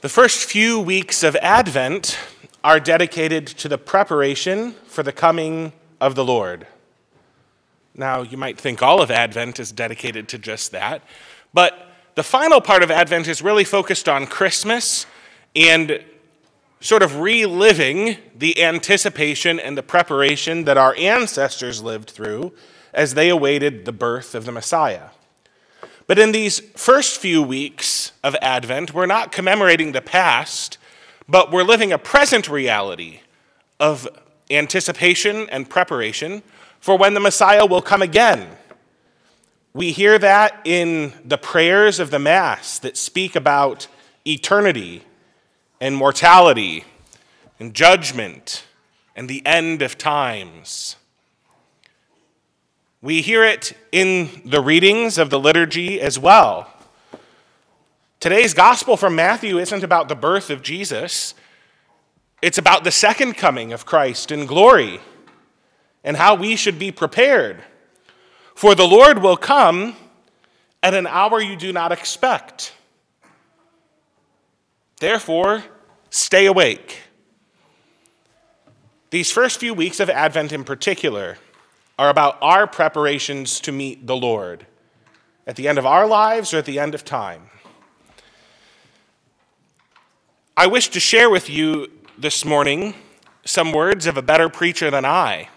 The first few weeks of Advent are dedicated to the preparation for the coming of the Lord. Now, you might think all of Advent is dedicated to just that, but the final part of Advent is really focused on Christmas and sort of reliving the anticipation and the preparation that our ancestors lived through as they awaited the birth of the Messiah. But in these first few weeks of Advent, we're not commemorating the past, but we're living a present reality of anticipation and preparation for when the Messiah will come again. We hear that in the prayers of the Mass that speak about eternity and mortality and judgment and the end of times. We hear it in the readings of the liturgy as well. Today's gospel from Matthew isn't about the birth of Jesus, it's about the second coming of Christ in glory and how we should be prepared. For the Lord will come at an hour you do not expect. Therefore, stay awake. These first few weeks of Advent, in particular, are about our preparations to meet the Lord at the end of our lives or at the end of time. I wish to share with you this morning some words of a better preacher than I.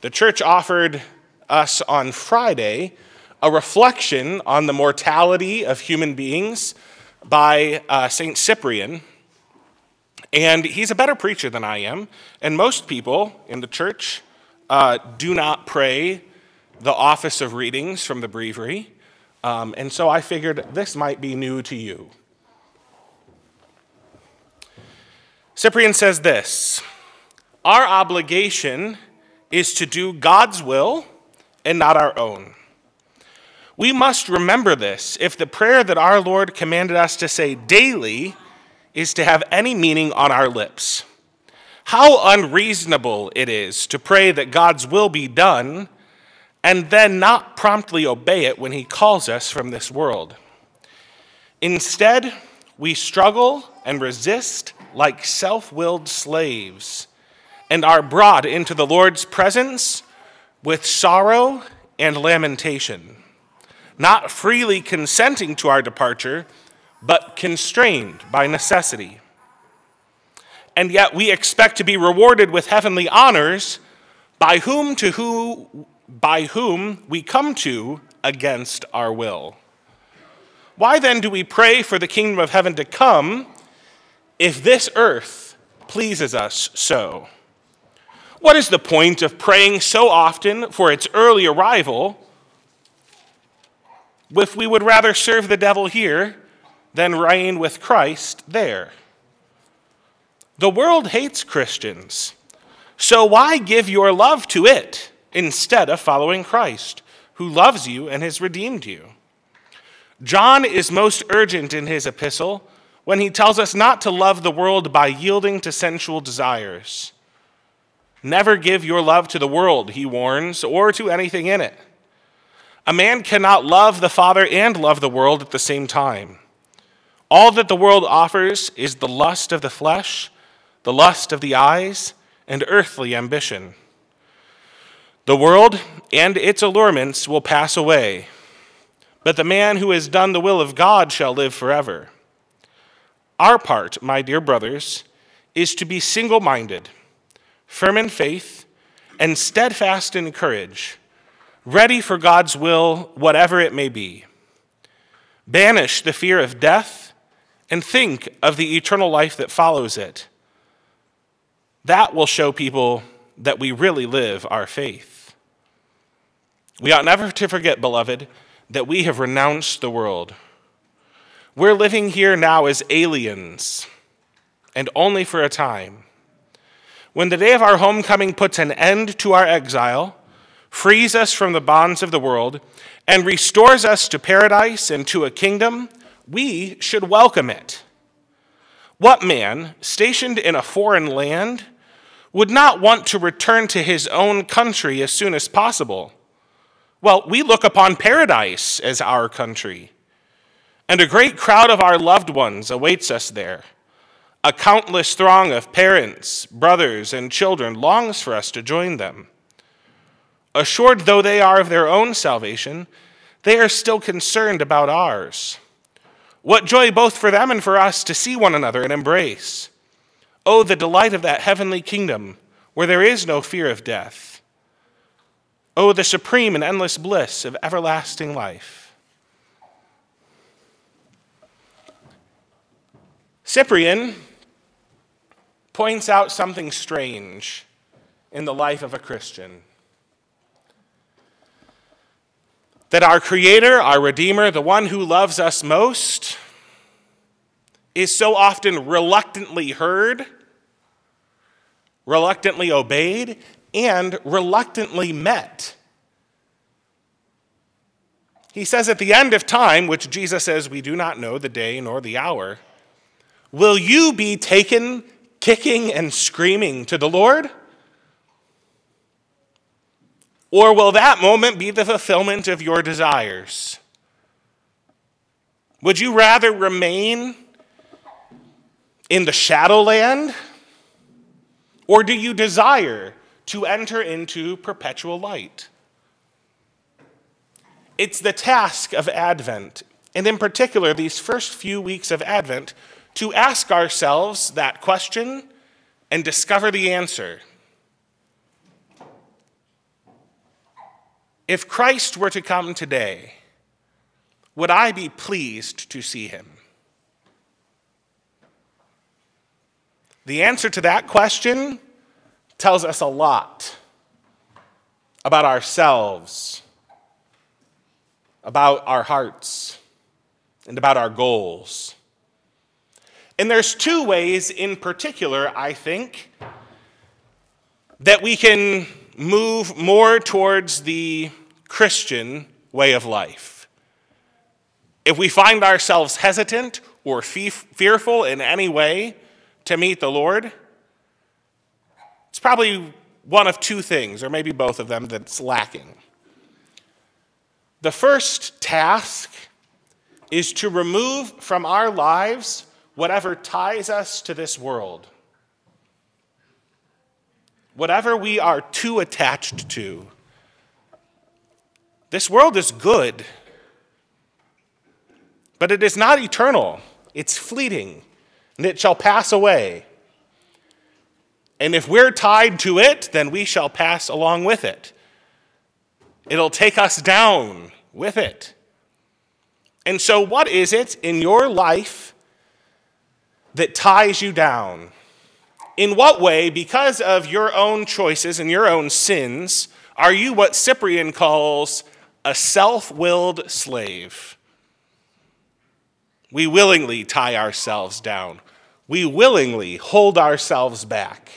The church offered us on Friday a reflection on the mortality of human beings by uh, St. Cyprian. And he's a better preacher than I am. And most people in the church uh, do not pray the office of readings from the breviary. Um, and so I figured this might be new to you. Cyprian says this Our obligation is to do God's will and not our own. We must remember this if the prayer that our Lord commanded us to say daily is to have any meaning on our lips. How unreasonable it is to pray that God's will be done and then not promptly obey it when He calls us from this world. Instead, we struggle and resist like self willed slaves and are brought into the Lord's presence with sorrow and lamentation, not freely consenting to our departure, but constrained by necessity and yet we expect to be rewarded with heavenly honors by whom to who by whom we come to against our will. Why then do we pray for the kingdom of heaven to come if this earth pleases us so? What is the point of praying so often for its early arrival if we would rather serve the devil here than reign with Christ there? The world hates Christians. So why give your love to it instead of following Christ, who loves you and has redeemed you? John is most urgent in his epistle when he tells us not to love the world by yielding to sensual desires. Never give your love to the world, he warns, or to anything in it. A man cannot love the Father and love the world at the same time. All that the world offers is the lust of the flesh the lust of the eyes, and earthly ambition. The world and its allurements will pass away, but the man who has done the will of God shall live forever. Our part, my dear brothers, is to be single minded, firm in faith, and steadfast in courage, ready for God's will, whatever it may be. Banish the fear of death and think of the eternal life that follows it that will show people that we really live our faith. We ought never to forget, beloved, that we have renounced the world. We're living here now as aliens, and only for a time. When the day of our homecoming puts an end to our exile, frees us from the bonds of the world, and restores us to paradise and to a kingdom, we should welcome it. What man, stationed in a foreign land, would not want to return to his own country as soon as possible? Well, we look upon paradise as our country. And a great crowd of our loved ones awaits us there. A countless throng of parents, brothers, and children longs for us to join them. Assured though they are of their own salvation, they are still concerned about ours. What joy both for them and for us to see one another and embrace. Oh, the delight of that heavenly kingdom where there is no fear of death. Oh, the supreme and endless bliss of everlasting life. Cyprian points out something strange in the life of a Christian. That our Creator, our Redeemer, the one who loves us most, is so often reluctantly heard, reluctantly obeyed, and reluctantly met. He says at the end of time, which Jesus says we do not know the day nor the hour, will you be taken kicking and screaming to the Lord? Or will that moment be the fulfillment of your desires? Would you rather remain in the shadowland? Or do you desire to enter into perpetual light? It's the task of Advent, and in particular, these first few weeks of Advent, to ask ourselves that question and discover the answer. If Christ were to come today, would I be pleased to see him? The answer to that question tells us a lot about ourselves, about our hearts, and about our goals. And there's two ways in particular, I think, that we can move more towards the Christian way of life. If we find ourselves hesitant or fearful in any way to meet the Lord, it's probably one of two things, or maybe both of them, that's lacking. The first task is to remove from our lives whatever ties us to this world, whatever we are too attached to this world is good, but it is not eternal. It's fleeting, and it shall pass away. And if we're tied to it, then we shall pass along with it. It'll take us down with it. And so, what is it in your life that ties you down? In what way, because of your own choices and your own sins, are you what Cyprian calls a self willed slave. We willingly tie ourselves down, we willingly hold ourselves back.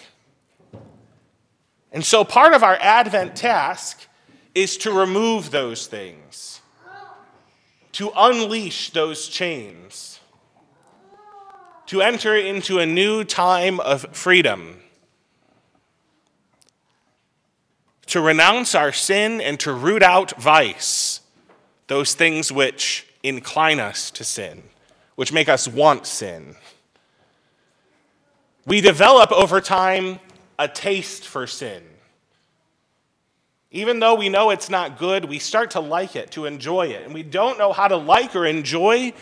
And so, part of our Advent task is to remove those things, to unleash those chains, to enter into a new time of freedom to renounce our sin and to root out vice, those things which incline us to sin, which make us want sin. We develop over time a taste for sin. Even though we know it's not good, we start to like it, to enjoy it. And we don't know how to like or enjoy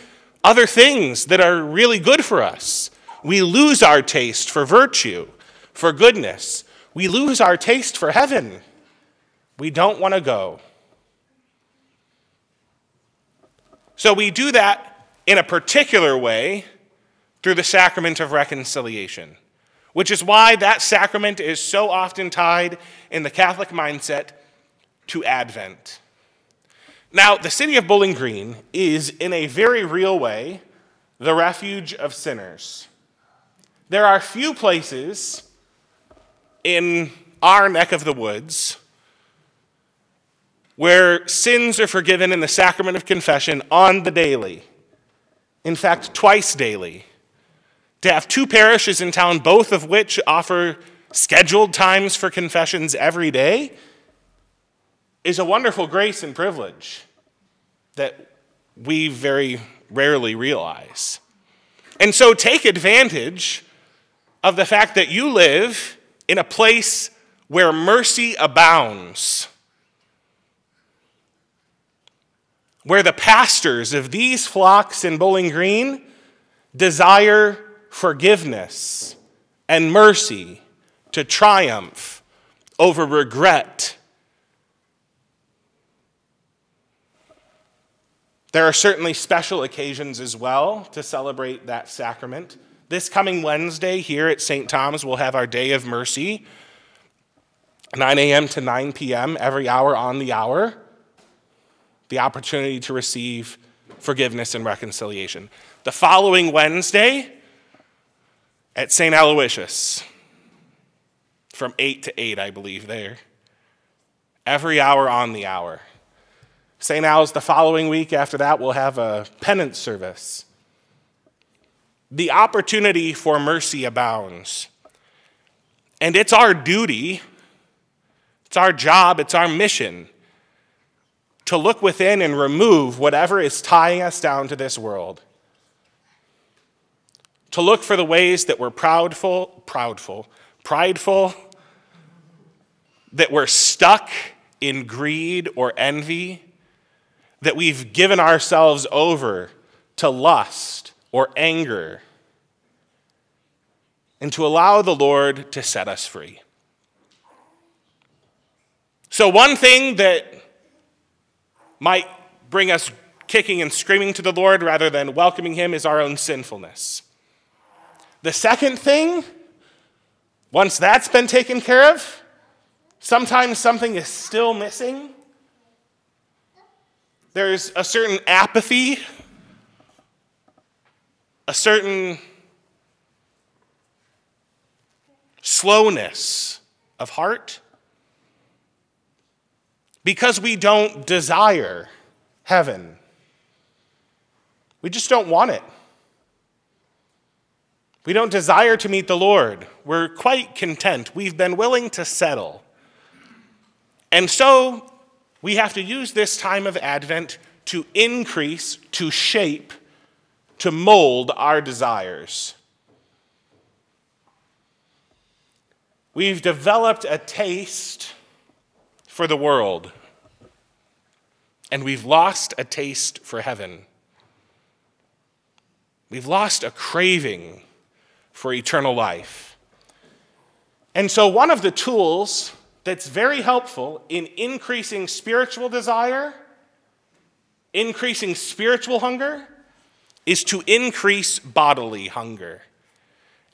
other things that are really good for us. We lose our taste for virtue, for goodness. We lose our taste for heaven. We don't want to go. So we do that in a particular way through the sacrament of reconciliation, which is why that sacrament is so often tied in the Catholic mindset to Advent. Now, the city of Bowling Green is, in a very real way, the refuge of sinners. There are few places in our neck of the woods where sins are forgiven in the sacrament of confession on the daily. In fact, twice daily. To have two parishes in town, both of which offer scheduled times for confessions every day, is a wonderful grace and privilege that we very rarely realize. And so take advantage of the fact that you live in a place where mercy abounds, where the pastors of these flocks in Bowling Green desire forgiveness and mercy to triumph over regret. There are certainly special occasions as well to celebrate that sacrament. This coming Wednesday here at St. Thomas, we'll have our Day of Mercy, 9 a.m. to 9 p.m., every hour on the hour, the opportunity to receive forgiveness and reconciliation. The following Wednesday at St. Aloysius, from 8 to 8, I believe, there. Every hour on the hour. St. Al's the following week after that, we'll have a penance service. The opportunity for mercy abounds. And it's our duty, it's our job, it's our mission to look within and remove whatever is tying us down to this world. To look for the ways that we're proudful, proudful, prideful, that we're stuck in greed or envy, that we've given ourselves over to lust or anger, and to allow the Lord to set us free. So, one thing that might bring us kicking and screaming to the Lord rather than welcoming Him is our own sinfulness. The second thing, once that's been taken care of, Sometimes something is still missing. There's a certain apathy, a certain slowness of heart because we don't desire heaven. We just don't want it. We don't desire to meet the Lord. We're quite content. We've been willing to settle. And so we have to use this time of Advent to increase, to shape, to mold our desires. We've developed a taste for the world, and we've lost a taste for heaven. We've lost a craving for eternal life. And so, one of the tools that's very helpful in increasing spiritual desire, increasing spiritual hunger, is to increase bodily hunger.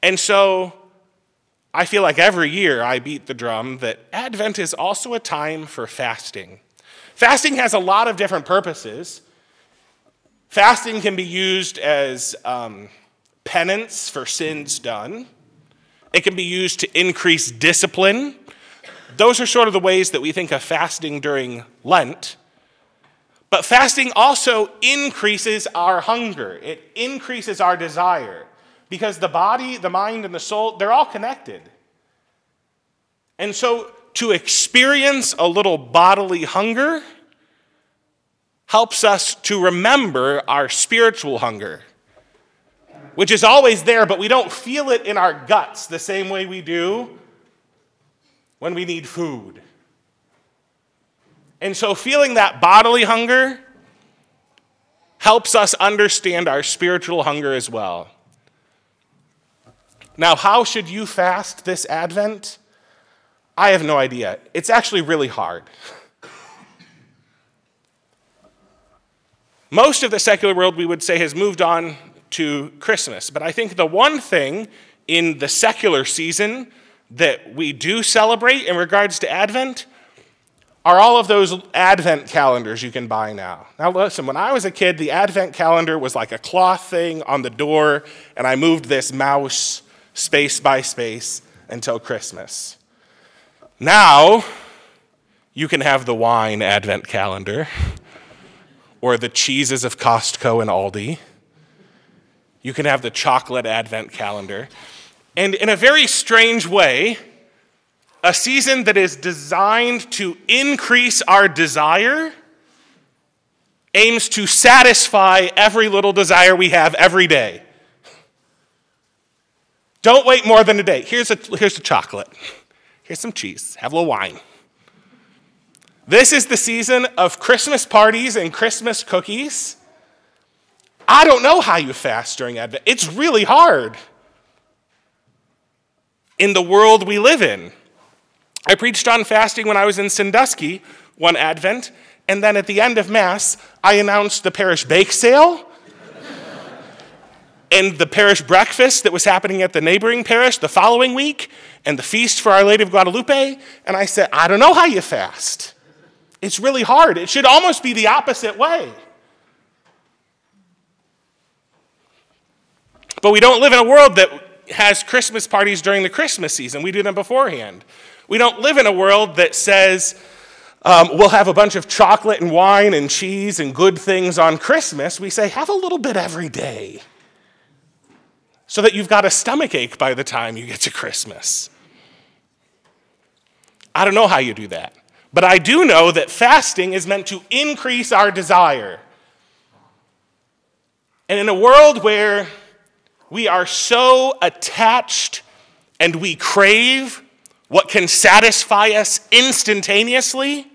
And so I feel like every year I beat the drum that Advent is also a time for fasting. Fasting has a lot of different purposes. Fasting can be used as um, penance for sins done. It can be used to increase discipline those are sort of the ways that we think of fasting during Lent. But fasting also increases our hunger, it increases our desire because the body, the mind, and the soul, they're all connected. And so to experience a little bodily hunger helps us to remember our spiritual hunger, which is always there, but we don't feel it in our guts the same way we do when we need food. And so, feeling that bodily hunger helps us understand our spiritual hunger as well. Now, how should you fast this Advent? I have no idea. It's actually really hard. Most of the secular world, we would say, has moved on to Christmas. But I think the one thing in the secular season that we do celebrate in regards to Advent are all of those Advent calendars you can buy now. Now, listen, when I was a kid, the Advent calendar was like a cloth thing on the door, and I moved this mouse space by space until Christmas. Now, you can have the wine Advent calendar or the cheeses of Costco and Aldi. You can have the chocolate Advent calendar. And in a very strange way, a season that is designed to increase our desire aims to satisfy every little desire we have every day. Don't wait more than a day. Here's a, here's a chocolate. Here's some cheese. Have a little wine. This is the season of Christmas parties and Christmas cookies. I don't know how you fast during Advent. It's really hard in the world we live in. I preached on fasting when I was in Sandusky one Advent, and then at the end of Mass, I announced the parish bake sale and the parish breakfast that was happening at the neighboring parish the following week, and the feast for Our Lady of Guadalupe. And I said, I don't know how you fast. It's really hard. It should almost be the opposite way. But we don't live in a world that has Christmas parties during the Christmas season. We do them beforehand. We don't live in a world that says um, we'll have a bunch of chocolate and wine and cheese and good things on Christmas. We say, have a little bit every day so that you've got a stomach ache by the time you get to Christmas. I don't know how you do that. But I do know that fasting is meant to increase our desire. And in a world where we are so attached and we crave what can satisfy us instantaneously,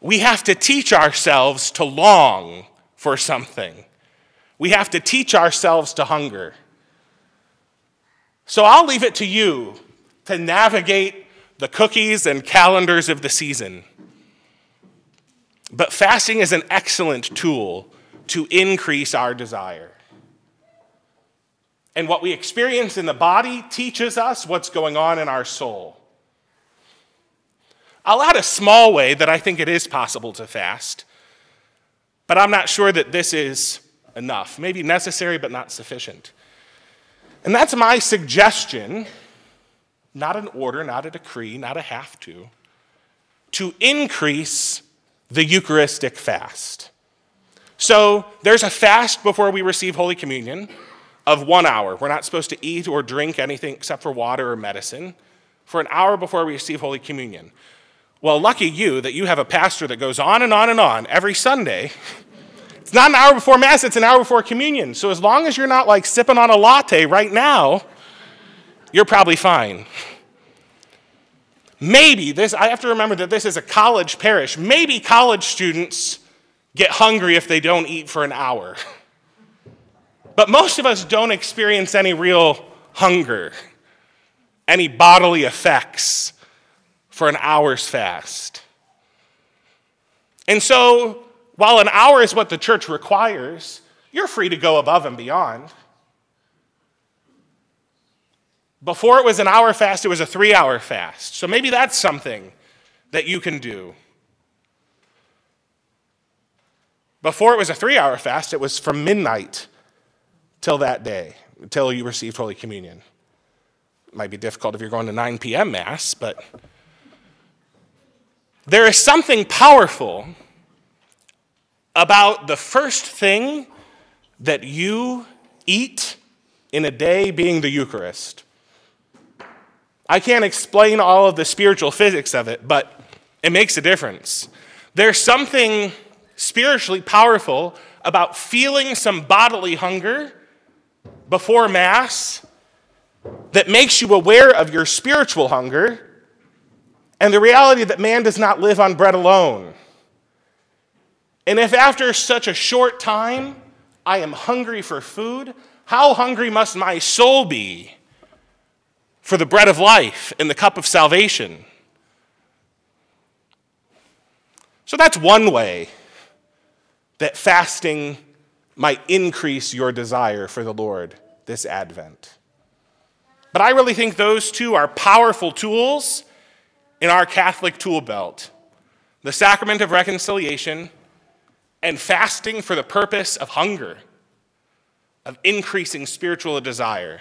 we have to teach ourselves to long for something. We have to teach ourselves to hunger. So I'll leave it to you to navigate the cookies and calendars of the season. But fasting is an excellent tool to increase our desire. And what we experience in the body teaches us what's going on in our soul. I'll add a small way that I think it is possible to fast, but I'm not sure that this is enough. Maybe necessary, but not sufficient. And that's my suggestion not an order, not a decree, not a have to, to increase the Eucharistic fast. So there's a fast before we receive Holy Communion of one hour. We're not supposed to eat or drink anything except for water or medicine for an hour before we receive Holy Communion. Well, lucky you that you have a pastor that goes on and on and on every Sunday. It's not an hour before Mass, it's an hour before communion. So as long as you're not like sipping on a latte right now, you're probably fine. Maybe this, I have to remember that this is a college parish. Maybe college students get hungry if they don't eat for an hour. But most of us don't experience any real hunger, any bodily effects for an hour's fast. And so, while an hour is what the church requires, you're free to go above and beyond. Before it was an hour fast, it was a three hour fast. So maybe that's something that you can do. Before it was a three hour fast, it was from midnight till that day, till you received Holy Communion. It might be difficult if you're going to 9 p.m. Mass, but there is something powerful about the first thing that you eat in a day being the Eucharist. I can't explain all of the spiritual physics of it, but it makes a difference. There's something spiritually powerful about feeling some bodily hunger before Mass that makes you aware of your spiritual hunger and the reality that man does not live on bread alone. And if after such a short time I am hungry for food, how hungry must my soul be for the bread of life and the cup of salvation. So that's one way that fasting might increase your desire for the Lord this Advent. But I really think those two are powerful tools in our Catholic tool belt the sacrament of reconciliation and fasting for the purpose of hunger, of increasing spiritual desire.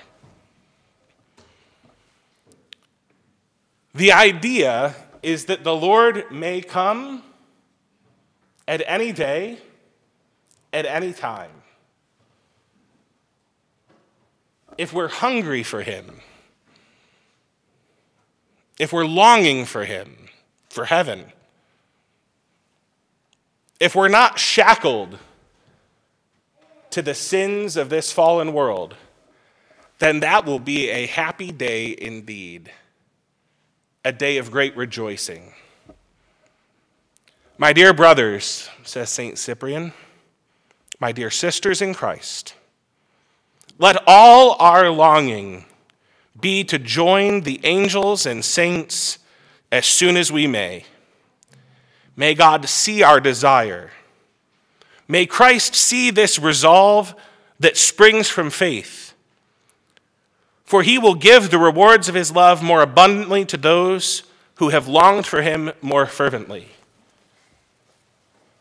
The idea is that the Lord may come at any day, at any time. If we're hungry for Him, if we're longing for Him, for heaven, if we're not shackled to the sins of this fallen world, then that will be a happy day indeed, a day of great rejoicing. My dear brothers, says St. Cyprian, my dear sisters in Christ, let all our longing be to join the angels and saints as soon as we may. May God see our desire. May Christ see this resolve that springs from faith. For he will give the rewards of his love more abundantly to those who have longed for him more fervently.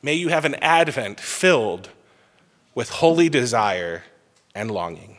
May you have an Advent filled with holy desire and longing.